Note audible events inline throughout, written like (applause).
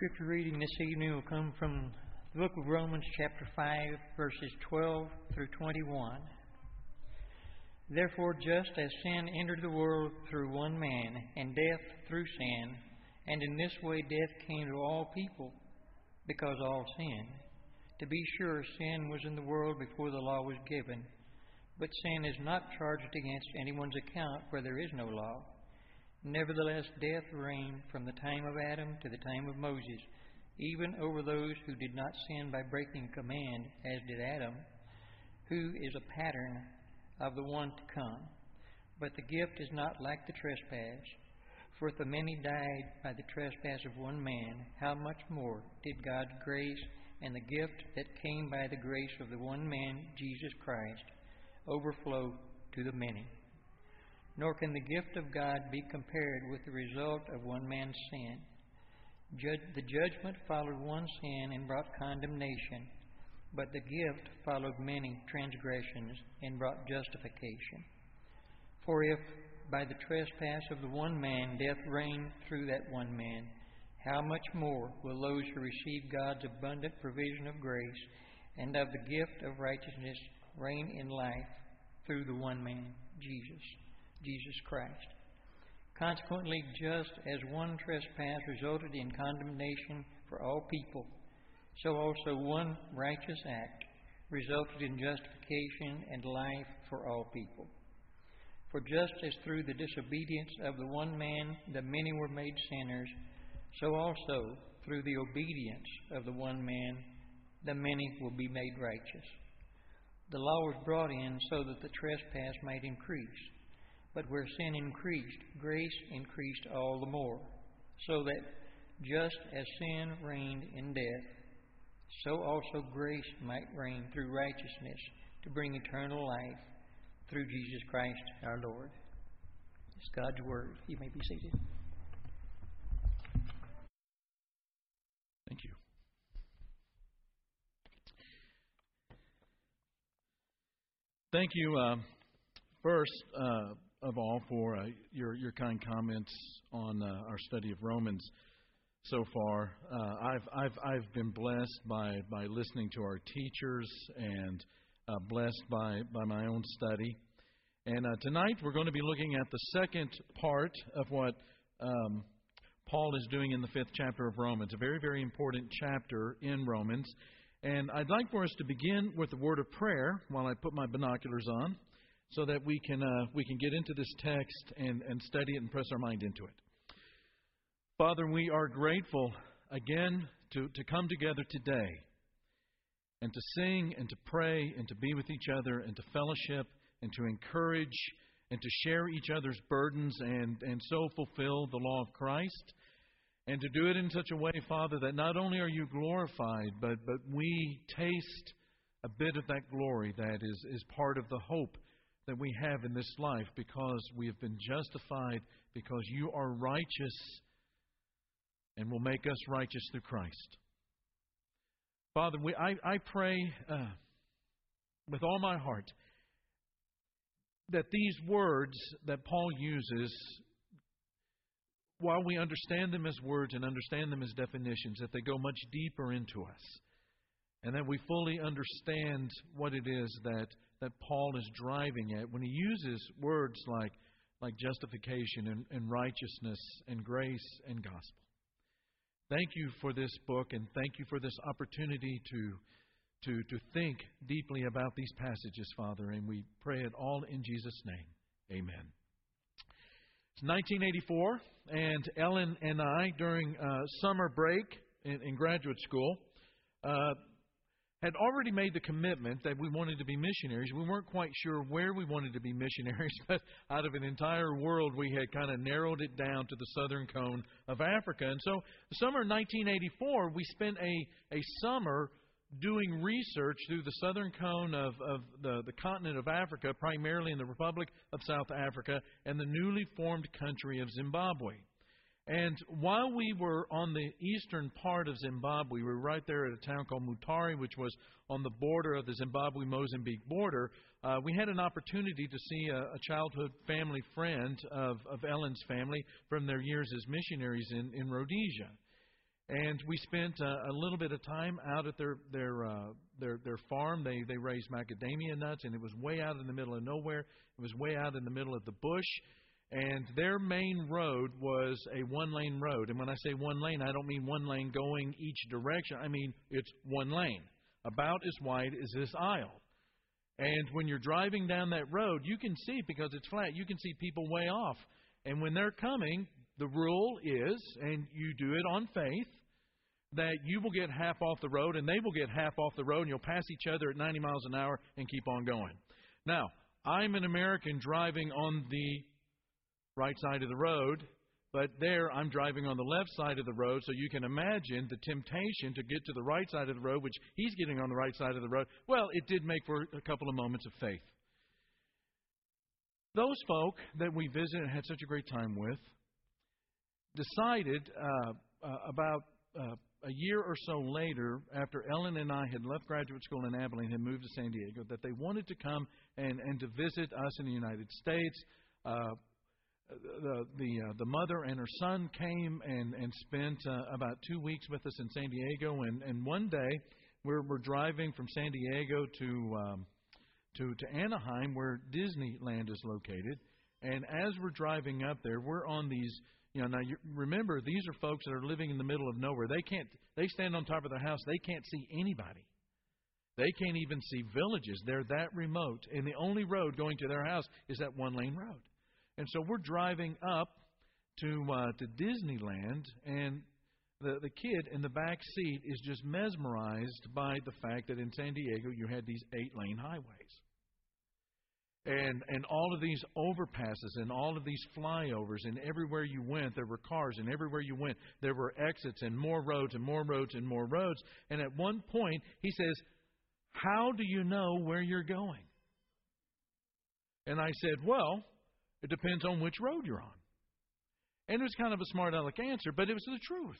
scripture reading this evening will come from the book of Romans, chapter 5, verses 12 through 21. Therefore, just as sin entered the world through one man, and death through sin, and in this way death came to all people, because all sinned. To be sure, sin was in the world before the law was given, but sin is not charged against anyone's account where there is no law. Nevertheless, death reigned from the time of Adam to the time of Moses, even over those who did not sin by breaking command, as did Adam, who is a pattern of the one to come. But the gift is not like the trespass. For if the many died by the trespass of one man, how much more did God's grace and the gift that came by the grace of the one man, Jesus Christ, overflow to the many? Nor can the gift of God be compared with the result of one man's sin. The judgment followed one sin and brought condemnation, but the gift followed many transgressions and brought justification. For if by the trespass of the one man death reigned through that one man, how much more will those who receive God's abundant provision of grace and of the gift of righteousness reign in life through the one man, Jesus? Jesus Christ. Consequently, just as one trespass resulted in condemnation for all people, so also one righteous act resulted in justification and life for all people. For just as through the disobedience of the one man the many were made sinners, so also through the obedience of the one man the many will be made righteous. The law was brought in so that the trespass might increase. But where sin increased, grace increased all the more, so that just as sin reigned in death, so also grace might reign through righteousness to bring eternal life through Jesus Christ our Lord. It's God's Word. You may be seated. Thank you. Thank you. Uh, first, uh, of all for uh, your your kind comments on uh, our study of Romans so far. Uh, I've I've I've been blessed by by listening to our teachers and uh, blessed by by my own study. And uh, tonight we're going to be looking at the second part of what um, Paul is doing in the fifth chapter of Romans, a very very important chapter in Romans. And I'd like for us to begin with a word of prayer while I put my binoculars on so that we can, uh, we can get into this text and, and study it and press our mind into it. Father, we are grateful again to, to come together today and to sing and to pray and to be with each other and to fellowship and to encourage and to share each other's burdens and, and so fulfill the law of Christ. And to do it in such a way, Father, that not only are you glorified, but, but we taste a bit of that glory that is, is part of the hope that we have in this life because we have been justified, because you are righteous and will make us righteous through Christ. Father, we, I, I pray uh, with all my heart that these words that Paul uses, while we understand them as words and understand them as definitions, that they go much deeper into us. And that we fully understand what it is that that Paul is driving at when he uses words like, like justification and, and righteousness and grace and gospel. Thank you for this book and thank you for this opportunity to, to, to think deeply about these passages, Father, and we pray it all in Jesus' name. Amen. It's 1984, and Ellen and I, during uh, summer break in, in graduate school, uh, had already made the commitment that we wanted to be missionaries. We weren't quite sure where we wanted to be missionaries, (laughs) but out of an entire world, we had kind of narrowed it down to the southern cone of Africa. And so, the summer of 1984, we spent a, a summer doing research through the southern cone of, of the, the continent of Africa, primarily in the Republic of South Africa and the newly formed country of Zimbabwe. And while we were on the eastern part of Zimbabwe, we were right there at a town called Mutare, which was on the border of the Zimbabwe Mozambique border. Uh, we had an opportunity to see a, a childhood family friend of, of Ellen's family from their years as missionaries in, in Rhodesia. and we spent uh, a little bit of time out at their their uh, their their farm. They they raised macadamia nuts, and it was way out in the middle of nowhere. It was way out in the middle of the bush, and their main road was a one lane road. And when I say one lane, I don't mean one lane going each direction. I mean it's one lane, about as wide as this aisle. And when you're driving down that road, you can see because it's flat. You can see people way off. And when they're coming, the rule is, and you do it on faith, that you will get half off the road and they will get half off the road and you'll pass each other at 90 miles an hour and keep on going. Now, I'm an American driving on the right side of the road, but there I'm driving on the left side of the road, so you can imagine the temptation to get to the right side of the road, which he's getting on the right side of the road. Well, it did make for a couple of moments of faith. Those folk that we visited and had such a great time with decided uh, uh, about uh, a year or so later, after Ellen and I had left graduate school in Abilene and moved to San Diego, that they wanted to come and, and to visit us in the United States. Uh, the the uh, the mother and her son came and and spent uh, about two weeks with us in San Diego. And and one day we're we're driving from San Diego to um, to to Anaheim, where Disneyland is located. And as we're driving up there, we're on these you know, now you, remember these are folks that are living in the middle of nowhere. They can't. They stand on top of their house. They can't see anybody. They can't even see villages. They're that remote, and the only road going to their house is that one-lane road. And so we're driving up to uh, to Disneyland, and the the kid in the back seat is just mesmerized by the fact that in San Diego you had these eight-lane highways. And and all of these overpasses and all of these flyovers and everywhere you went there were cars and everywhere you went there were exits and more roads and more roads and more roads. And at one point he says how do you know where you're going? And i said well it depends on which road you're on and it was kind of a smart aleck answer but it was the truth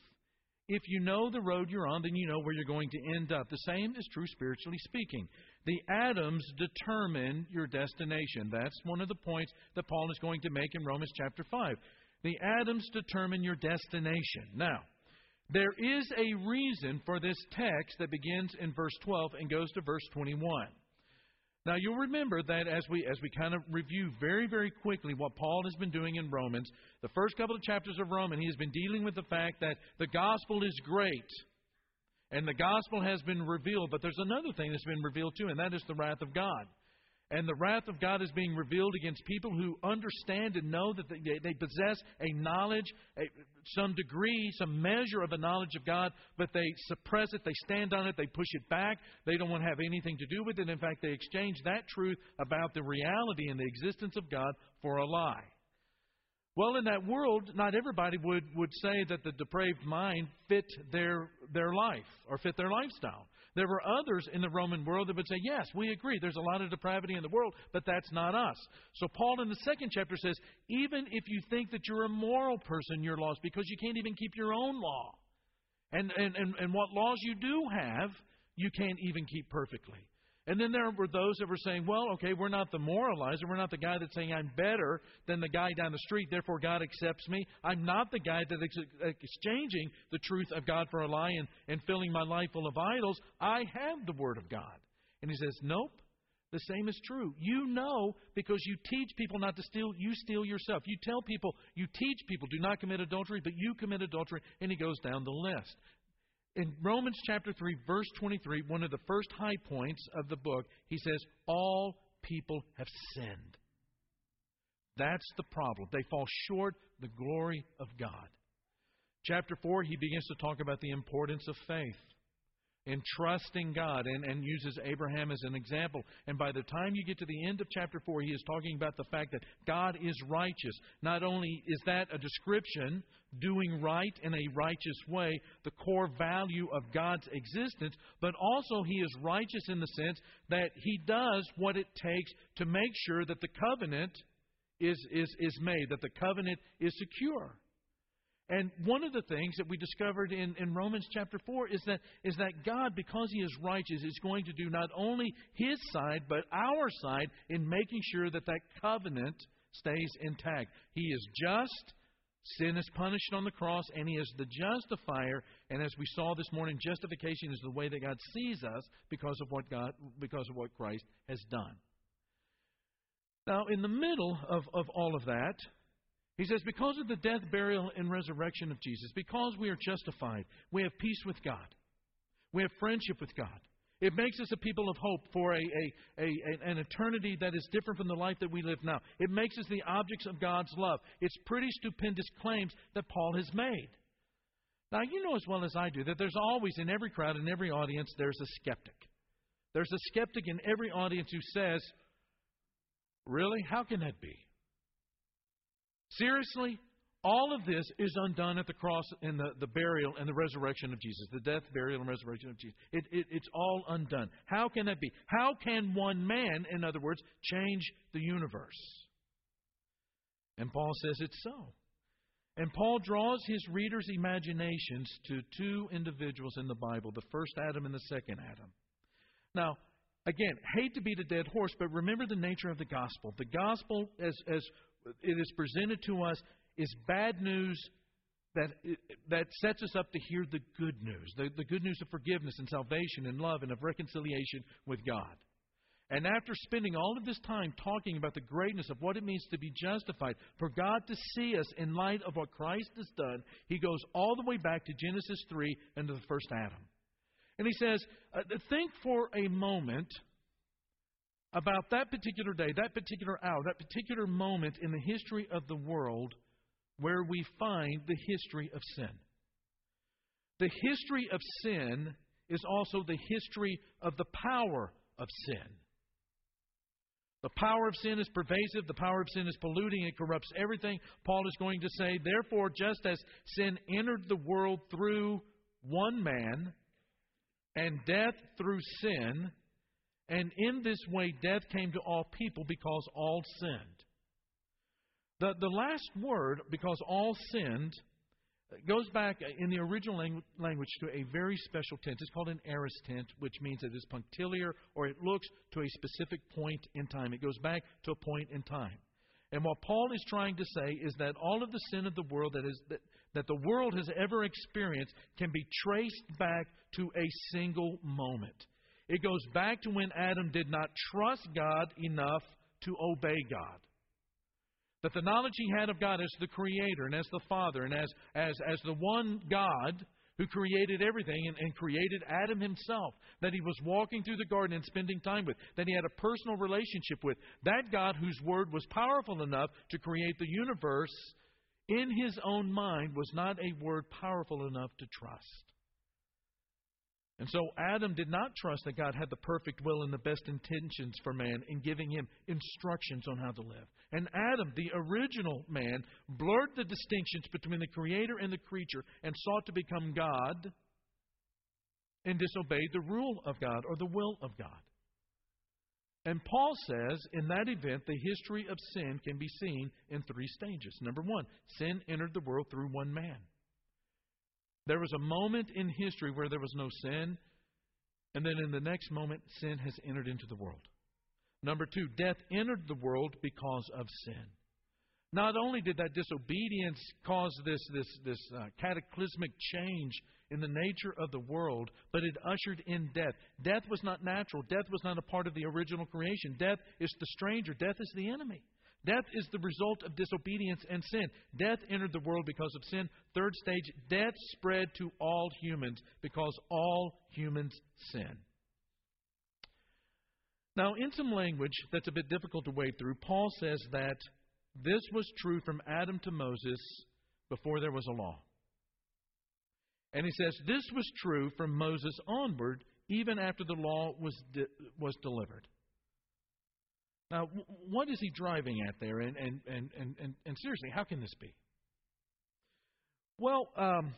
if you know the road you're on, then you know where you're going to end up. The same is true spiritually speaking. The Adams determine your destination. That's one of the points that Paul is going to make in Romans chapter 5. The Adams determine your destination. Now, there is a reason for this text that begins in verse 12 and goes to verse 21. Now you'll remember that as we as we kind of review very very quickly what Paul has been doing in Romans, the first couple of chapters of Romans, he has been dealing with the fact that the gospel is great. And the gospel has been revealed, but there's another thing that's been revealed too, and that is the wrath of God. And the wrath of God is being revealed against people who understand and know that they, they possess a knowledge, a, some degree, some measure of a knowledge of God, but they suppress it, they stand on it, they push it back, they don't want to have anything to do with it. In fact, they exchange that truth about the reality and the existence of God for a lie. Well, in that world, not everybody would, would say that the depraved mind fit their, their life or fit their lifestyle. There were others in the Roman world that would say, yes, we agree, there's a lot of depravity in the world, but that's not us. So Paul in the second chapter says, even if you think that you're a moral person, you're lost because you can't even keep your own law. And, and, and, and what laws you do have, you can't even keep perfectly. And then there were those that were saying, well, okay, we're not the moralizer. We're not the guy that's saying I'm better than the guy down the street, therefore God accepts me. I'm not the guy that's exchanging the truth of God for a lie and, and filling my life full of idols. I have the Word of God. And he says, nope. The same is true. You know because you teach people not to steal, you steal yourself. You tell people, you teach people, do not commit adultery, but you commit adultery, and he goes down the list. In Romans chapter 3, verse 23, one of the first high points of the book, he says, All people have sinned. That's the problem. They fall short the glory of God. Chapter 4, he begins to talk about the importance of faith in trusting God and, and uses Abraham as an example. And by the time you get to the end of chapter 4, he is talking about the fact that God is righteous. Not only is that a description, doing right in a righteous way, the core value of God's existence, but also he is righteous in the sense that he does what it takes to make sure that the covenant is, is, is made, that the covenant is secure. And one of the things that we discovered in, in Romans chapter 4 is that, is that God, because He is righteous, is going to do not only His side, but our side in making sure that that covenant stays intact. He is just, Sin is punished on the cross, and He is the justifier. And as we saw this morning, justification is the way that God sees us because of what God, because of what Christ has done. Now, in the middle of, of all of that, he says, because of the death, burial, and resurrection of Jesus, because we are justified, we have peace with God. We have friendship with God. It makes us a people of hope for a, a, a, an eternity that is different from the life that we live now. It makes us the objects of God's love. It's pretty stupendous claims that Paul has made. Now, you know as well as I do that there's always, in every crowd, in every audience, there's a skeptic. There's a skeptic in every audience who says, Really? How can that be? Seriously? All of this is undone at the cross and the, the burial and the resurrection of Jesus. The death, burial, and resurrection of Jesus. It, it, it's all undone. How can that be? How can one man, in other words, change the universe? And Paul says it's so. And Paul draws his readers' imaginations to two individuals in the Bible the first Adam and the second Adam. Now, again, hate to beat a dead horse, but remember the nature of the gospel. The gospel, as, as it is presented to us, is bad news that, that sets us up to hear the good news the, the good news of forgiveness and salvation and love and of reconciliation with God. And after spending all of this time talking about the greatness of what it means to be justified, for God to see us in light of what Christ has done, he goes all the way back to Genesis 3 and to the first Adam. And he says, uh, Think for a moment about that particular day, that particular hour, that particular moment in the history of the world where we find the history of sin. The history of sin is also the history of the power of sin. The power of sin is pervasive. The power of sin is polluting. It corrupts everything. Paul is going to say, therefore, just as sin entered the world through one man, and death through sin, and in this way death came to all people because all sinned. The, the last word, because all sinned, goes back in the original language to a very special tense. It's called an aorist tense, which means it is punctiliar or it looks to a specific point in time. It goes back to a point in time. And what Paul is trying to say is that all of the sin of the world that, is, that, that the world has ever experienced can be traced back to a single moment. It goes back to when Adam did not trust God enough to obey God. That the knowledge he had of God as the Creator and as the Father and as, as, as the one God who created everything and, and, created Adam himself, that he was walking through the garden and spending time with, that he had a personal relationship with, that God whose word was powerful enough to create the universe in his own mind was not a word powerful enough to trust. And so Adam did not trust that God had the perfect will and the best intentions for man in giving him instructions on how to live. And Adam, the original man, blurred the distinctions between the creator and the creature and sought to become God and disobeyed the rule of God or the will of God. And Paul says in that event, the history of sin can be seen in three stages. Number one, sin entered the world through one man. There was a moment in history where there was no sin, and then in the next moment, sin has entered into the world. Number two, death entered the world because of sin. Not only did that disobedience cause this, this, this uh, cataclysmic change in the nature of the world, but it ushered in death. Death was not natural. Death was not a part of the original creation. Death is the stranger. Death is the enemy. Death is the result of disobedience and sin. Death entered the world because of sin. Third stage, death spread to all humans because all humans sin. Now, in some language that's a bit difficult to wade through, Paul says that this was true from Adam to Moses before there was a law. And he says this was true from Moses onward, even after the law was, de- was delivered. Now, what is he driving at there? And, and, and, and, and, seriously, how can this be? Well, um,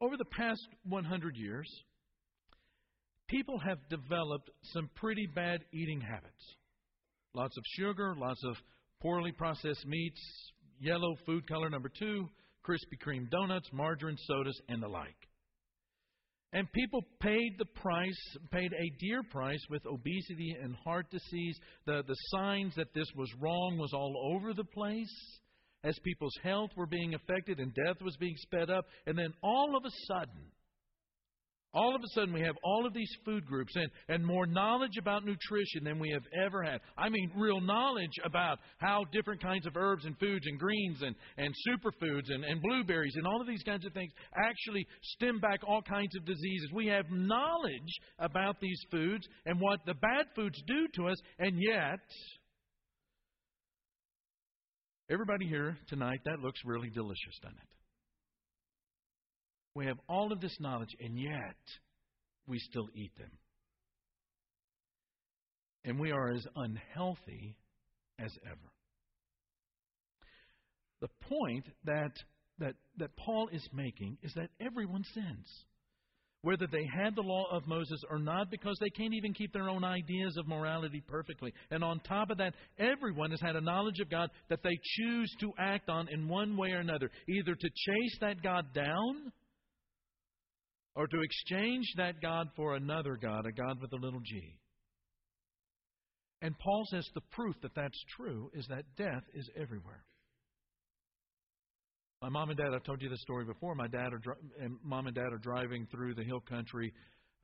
over the past 100 years, people have developed some pretty bad eating habits. Lots of sugar, lots of poorly processed meats, yellow food color number two, Krispy Kreme donuts, margarine, sodas, and the like. And people paid the price, paid a dear price with obesity and heart disease. The, the signs that this was wrong was all over the place. as people's health were being affected and death was being sped up. And then all of a sudden, all of a sudden, we have all of these food groups and, and more knowledge about nutrition than we have ever had. I mean, real knowledge about how different kinds of herbs and foods and greens and, and superfoods and, and blueberries and all of these kinds of things actually stem back all kinds of diseases. We have knowledge about these foods and what the bad foods do to us, and yet, everybody here tonight, that looks really delicious, doesn't it? We have all of this knowledge, and yet we still eat them. And we are as unhealthy as ever. The point that, that, that Paul is making is that everyone sins. Whether they had the law of Moses or not, because they can't even keep their own ideas of morality perfectly. And on top of that, everyone has had a knowledge of God that they choose to act on in one way or another, either to chase that God down or to exchange that God for another God, a God with a little g. And Paul says the proof that that's true is that death is everywhere. My mom and dad, I've told you this story before. My dad are, and mom and dad are driving through the hill country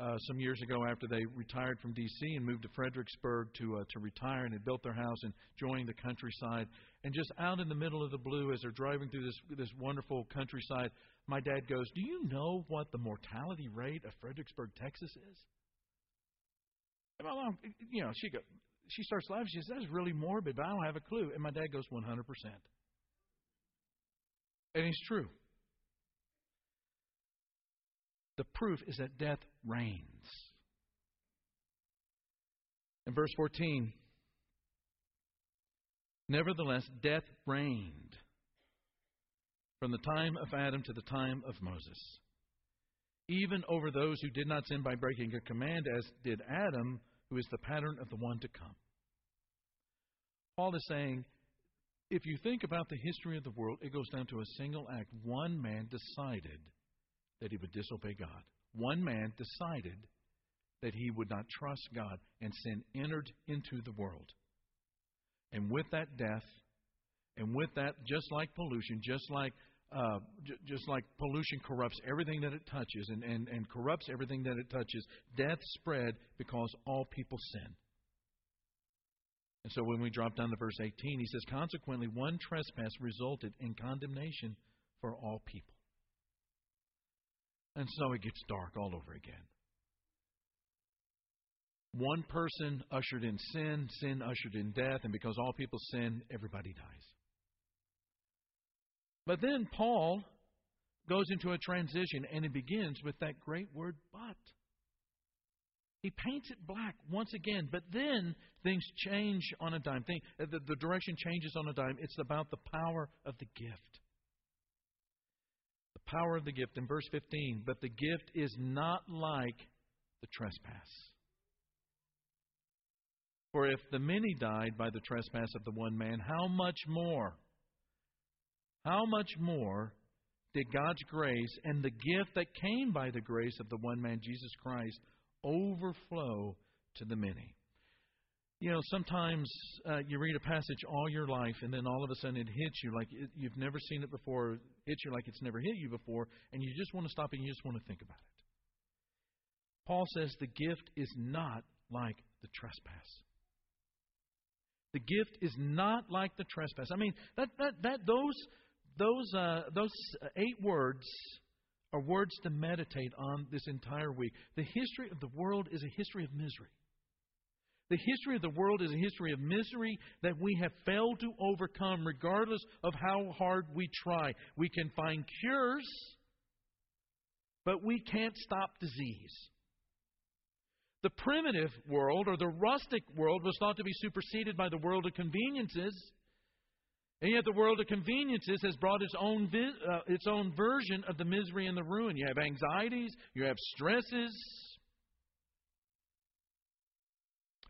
uh, some years ago after they retired from D.C. and moved to Fredericksburg to uh, to retire and had built their house and enjoying the countryside. And just out in the middle of the blue, as they're driving through this this wonderful countryside, my dad goes, Do you know what the mortality rate of Fredericksburg, Texas is? And my mom, you know, she, goes, she starts laughing. She says, That's really morbid, but I don't have a clue. And my dad goes, 100%. And it's true. The proof is that death reigns. In verse 14, nevertheless, death reigned from the time of Adam to the time of Moses, even over those who did not sin by breaking a command, as did Adam, who is the pattern of the one to come. Paul is saying, if you think about the history of the world, it goes down to a single act. One man decided that he would disobey God. One man decided that he would not trust God, and sin entered into the world. And with that death, and with that, just like pollution, just like uh, j- just like pollution corrupts everything that it touches and, and, and corrupts everything that it touches, death spread because all people sin. And so when we drop down to verse 18, he says, Consequently, one trespass resulted in condemnation for all people. And so it gets dark all over again. One person ushered in sin, sin ushered in death, and because all people sin, everybody dies. But then Paul goes into a transition and it begins with that great word, but. He paints it black once again, but then things change on a dime. The direction changes on a dime. It's about the power of the gift. Power of the gift in verse 15. But the gift is not like the trespass. For if the many died by the trespass of the one man, how much more? how much more did God's grace and the gift that came by the grace of the one man, Jesus Christ, overflow to the many? You know, sometimes uh, you read a passage all your life, and then all of a sudden it hits you like it, you've never seen it before, it hits you like it's never hit you before, and you just want to stop and you just want to think about it. Paul says the gift is not like the trespass. The gift is not like the trespass. I mean, that, that, that those those, uh, those eight words are words to meditate on this entire week. The history of the world is a history of misery. The history of the world is a history of misery that we have failed to overcome, regardless of how hard we try. We can find cures, but we can't stop disease. The primitive world, or the rustic world, was thought to be superseded by the world of conveniences. And yet, the world of conveniences has brought its own, vi- uh, its own version of the misery and the ruin. You have anxieties, you have stresses.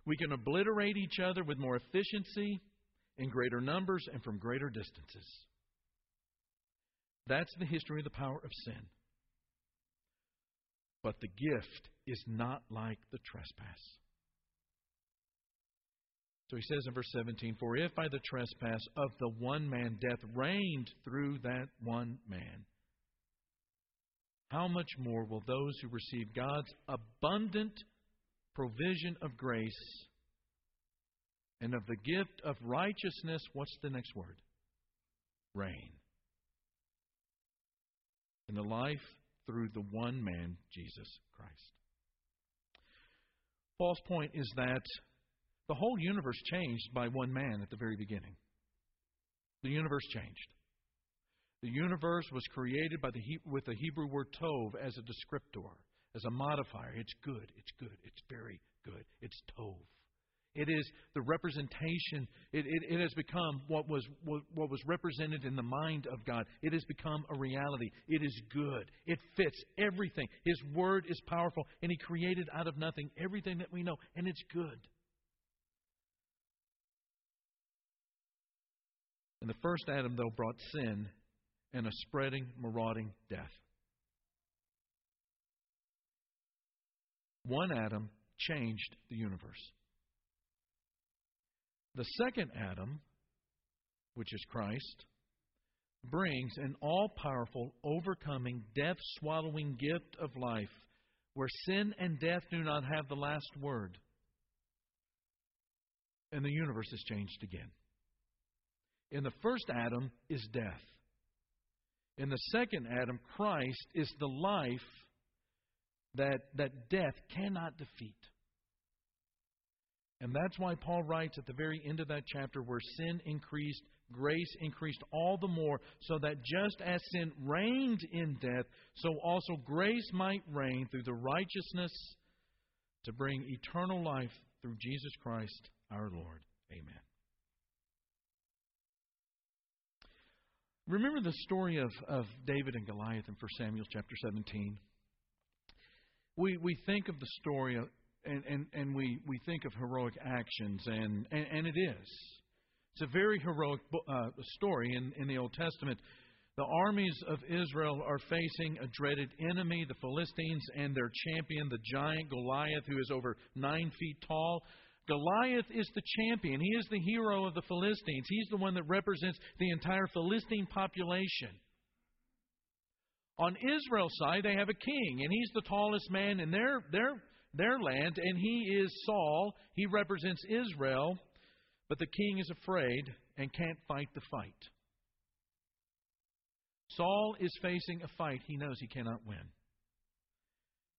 We can obliterate each other with more efficiency, in greater numbers, and from greater distances. That's the history of the power of sin. But the gift is not like the trespass. So he says in verse 17, For if by the trespass of the one man death reigned through that one man, how much more will those who receive God's abundant provision of grace and of the gift of righteousness, what's the next word? Reign. In the life through the one man, Jesus Christ. Paul's point is that the whole universe changed by one man at the very beginning. The universe changed. The universe was created by the with the Hebrew word tov as a descriptor, as a modifier. It's good, it's good, it's very good. It's tov. It is the representation. It, it, it, has become what was, what, what was represented in the mind of God. It has become a reality. It is good. It fits everything. His word is powerful, and He created out of nothing everything that we know, and it's good. And the first Adam, though, brought sin and a spreading, marauding death. One Adam changed the universe. The second Adam, which is Christ, brings an all powerful, overcoming, death swallowing gift of life where sin and death do not have the last word. And the universe is changed again. In the first Adam is death. In the second Adam, Christ is the life that, that death cannot defeat. And that's why Paul writes at the very end of that chapter where sin increased, grace increased all the more, so that just as sin reigned in death, so also grace might reign through the righteousness to bring eternal life through Jesus Christ our Lord. Amen. Remember the story of, of David and Goliath in 1 Samuel chapter 17? We, we think of the story and, and, and we, we think of heroic actions, and, and, and it is. It's a very heroic uh, story in, in the Old Testament. The armies of Israel are facing a dreaded enemy, the Philistines, and their champion, the giant Goliath, who is over nine feet tall. Goliath is the champion. He is the hero of the Philistines. He's the one that represents the entire Philistine population. On Israel's side, they have a king, and he's the tallest man in their, their their land, and he is Saul. He represents Israel, but the king is afraid and can't fight the fight. Saul is facing a fight he knows he cannot win.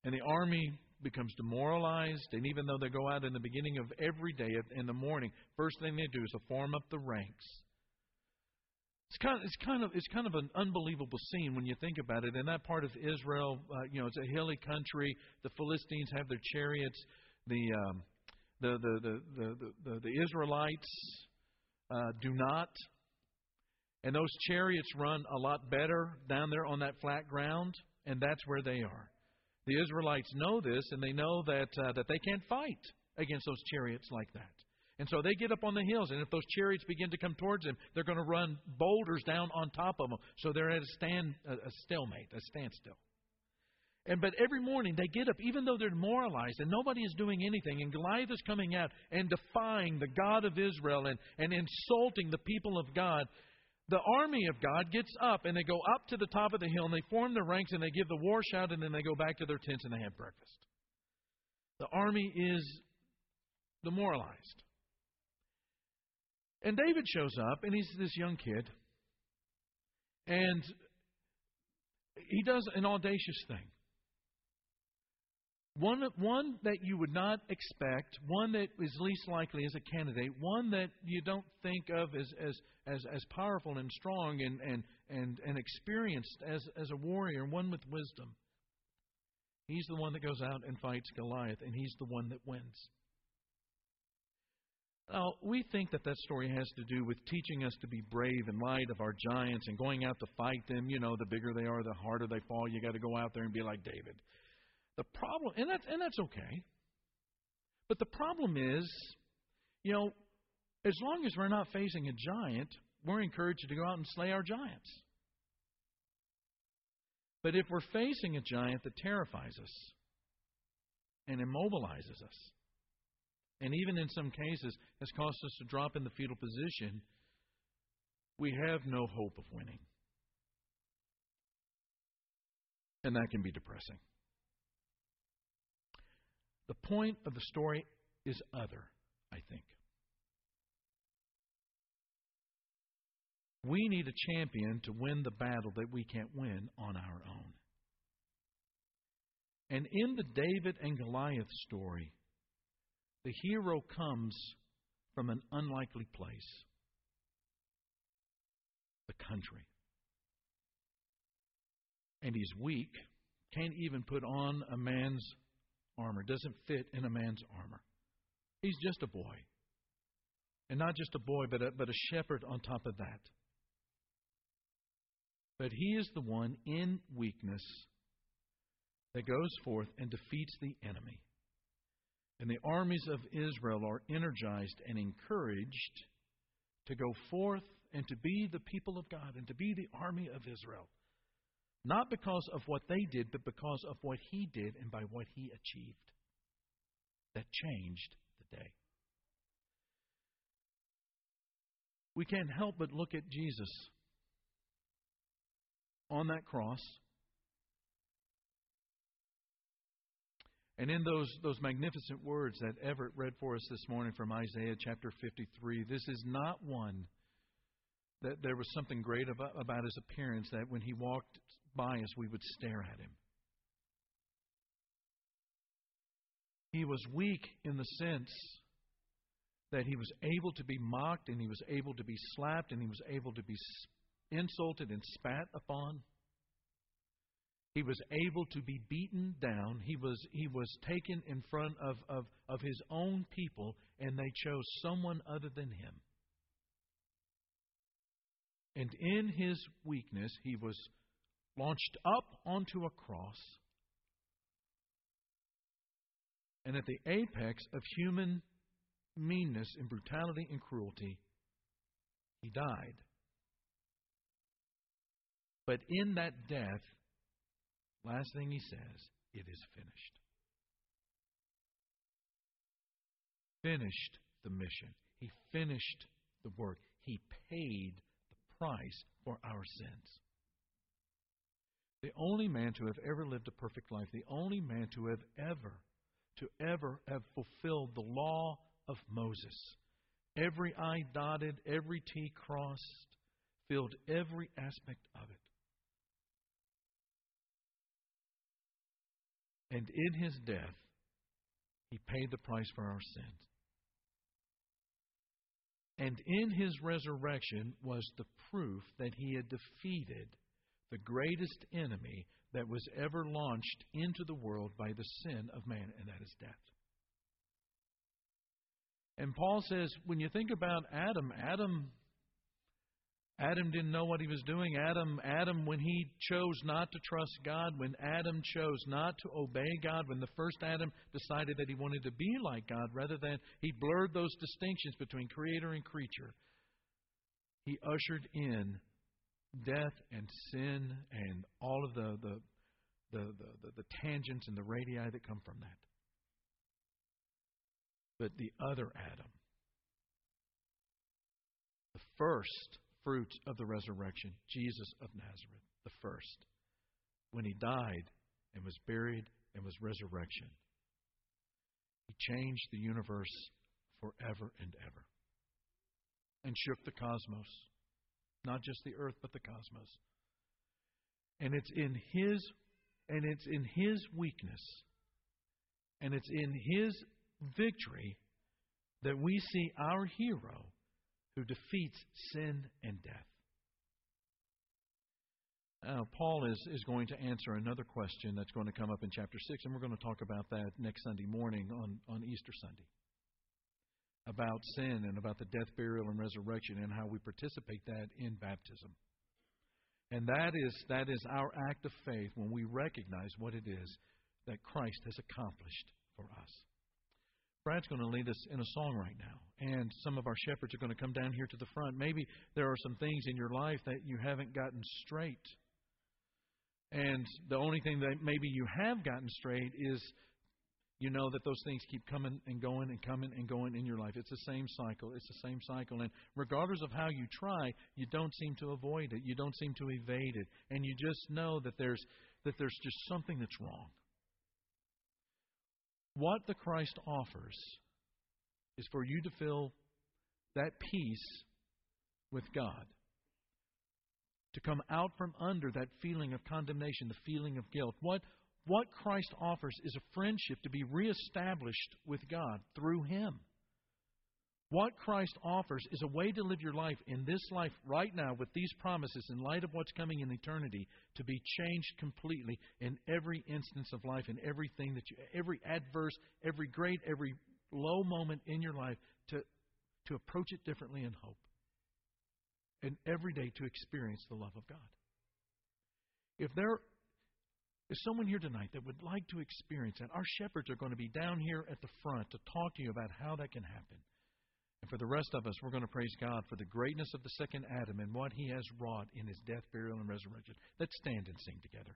And the army becomes demoralized, and even though they go out in the beginning of every day in the morning, first thing they do is to form up the ranks. It's kind, of, it's kind of it's kind of an unbelievable scene when you think about it. In that part of Israel, uh, you know, it's a hilly country. The Philistines have their chariots. The um, the, the, the, the, the, the Israelites uh, do not. And those chariots run a lot better down there on that flat ground, and that's where they are. The Israelites know this, and they know that uh, that they can't fight against those chariots like that. And so they get up on the hills, and if those chariots begin to come towards them, they're going to run boulders down on top of them. So they're at a stand, a, stalemate, a standstill. And but every morning they get up, even though they're demoralized and nobody is doing anything, and Goliath is coming out and defying the God of Israel and, and insulting the people of God. The army of God gets up and they go up to the top of the hill and they form their ranks and they give the war shout and then they go back to their tents and they have breakfast. The army is demoralized. And David shows up, and he's this young kid, and he does an audacious thing. One, one that you would not expect, one that is least likely as a candidate, one that you don't think of as, as, as, as powerful and strong and, and, and, and experienced as, as a warrior, one with wisdom. He's the one that goes out and fights Goliath, and he's the one that wins. Now, we think that that story has to do with teaching us to be brave in light of our giants and going out to fight them. You know, the bigger they are, the harder they fall. You got to go out there and be like David. The problem, and that's and that's okay. But the problem is, you know, as long as we're not facing a giant, we're encouraged to go out and slay our giants. But if we're facing a giant that terrifies us and immobilizes us, and even in some cases has caused us to drop in the fetal position, we have no hope of winning. And that can be depressing. The point of the story is other, I think. We need a champion to win the battle that we can't win on our own. And in the David and Goliath story, the hero comes from an unlikely place the country. And he's weak, can't even put on a man's armor, doesn't fit in a man's armor. He's just a boy. And not just a boy, but a, but a shepherd on top of that. But he is the one in weakness that goes forth and defeats the enemy. And the armies of Israel are energized and encouraged to go forth and to be the people of God and to be the army of Israel. Not because of what they did, but because of what he did and by what he achieved. That changed the day. We can't help but look at Jesus on that cross. And in those, those magnificent words that Everett read for us this morning from Isaiah chapter 53, this is not one that there was something great about, about his appearance that when he walked by us, we would stare at him. He was weak in the sense that he was able to be mocked and he was able to be slapped and he was able to be insulted and spat upon. He was able to be beaten down. He was, he was taken in front of, of, of his own people, and they chose someone other than him. And in his weakness, he was launched up onto a cross. And at the apex of human meanness and brutality and cruelty, he died. But in that death, last thing he says, it is finished. Finished the mission. He finished the work. He paid the price for our sins. The only man to have ever lived a perfect life, the only man to have ever, to ever have fulfilled the law of Moses. Every I dotted, every T crossed, filled every aspect of it. And in his death, he paid the price for our sins. And in his resurrection was the proof that he had defeated the greatest enemy that was ever launched into the world by the sin of man, and that is death. And Paul says, when you think about Adam, Adam Adam didn't know what he was doing. Adam, Adam, when he chose not to trust God, when Adam chose not to obey God, when the first Adam decided that he wanted to be like God rather than he blurred those distinctions between creator and creature, he ushered in death and sin and all of the, the, the, the, the tangents and the radii that come from that. But the other Adam, the first fruit of the resurrection, Jesus of Nazareth, the first. When he died and was buried and was resurrection, he changed the universe forever and ever and shook the cosmos, not just the earth, but the cosmos. And it's in his and it's in his weakness and it's in his victory that we see our hero who defeats sin and death. Now, Paul is, is going to answer another question that's going to come up in chapter 6, and we're going to talk about that next Sunday morning on, on Easter Sunday. About sin and about the death, burial, and resurrection, and how we participate that in baptism. And that is, that is our act of faith when we recognize what it is that Christ has accomplished for us. Brad's going to lead us in a song right now. And some of our shepherds are going to come down here to the front. Maybe there are some things in your life that you haven't gotten straight. And the only thing that maybe you have gotten straight is you know that those things keep coming and going and coming and going in your life. It's the same cycle. It's the same cycle. And regardless of how you try, you don't seem to avoid it. You don't seem to evade it. And you just know that there's that there's just something that's wrong. What the Christ offers is for you to fill that peace with God. To come out from under that feeling of condemnation, the feeling of guilt. What what Christ offers is a friendship to be reestablished with God through Him. What Christ offers is a way to live your life in this life right now with these promises in light of what's coming in eternity to be changed completely in every instance of life, in everything that you, every adverse, every great, every low moment in your life to, to approach it differently in hope. And every day to experience the love of God. If there is someone here tonight that would like to experience that, our shepherds are going to be down here at the front to talk to you about how that can happen. And for the rest of us, we're going to praise God for the greatness of the second Adam and what he has wrought in his death, burial, and resurrection. Let's stand and sing together.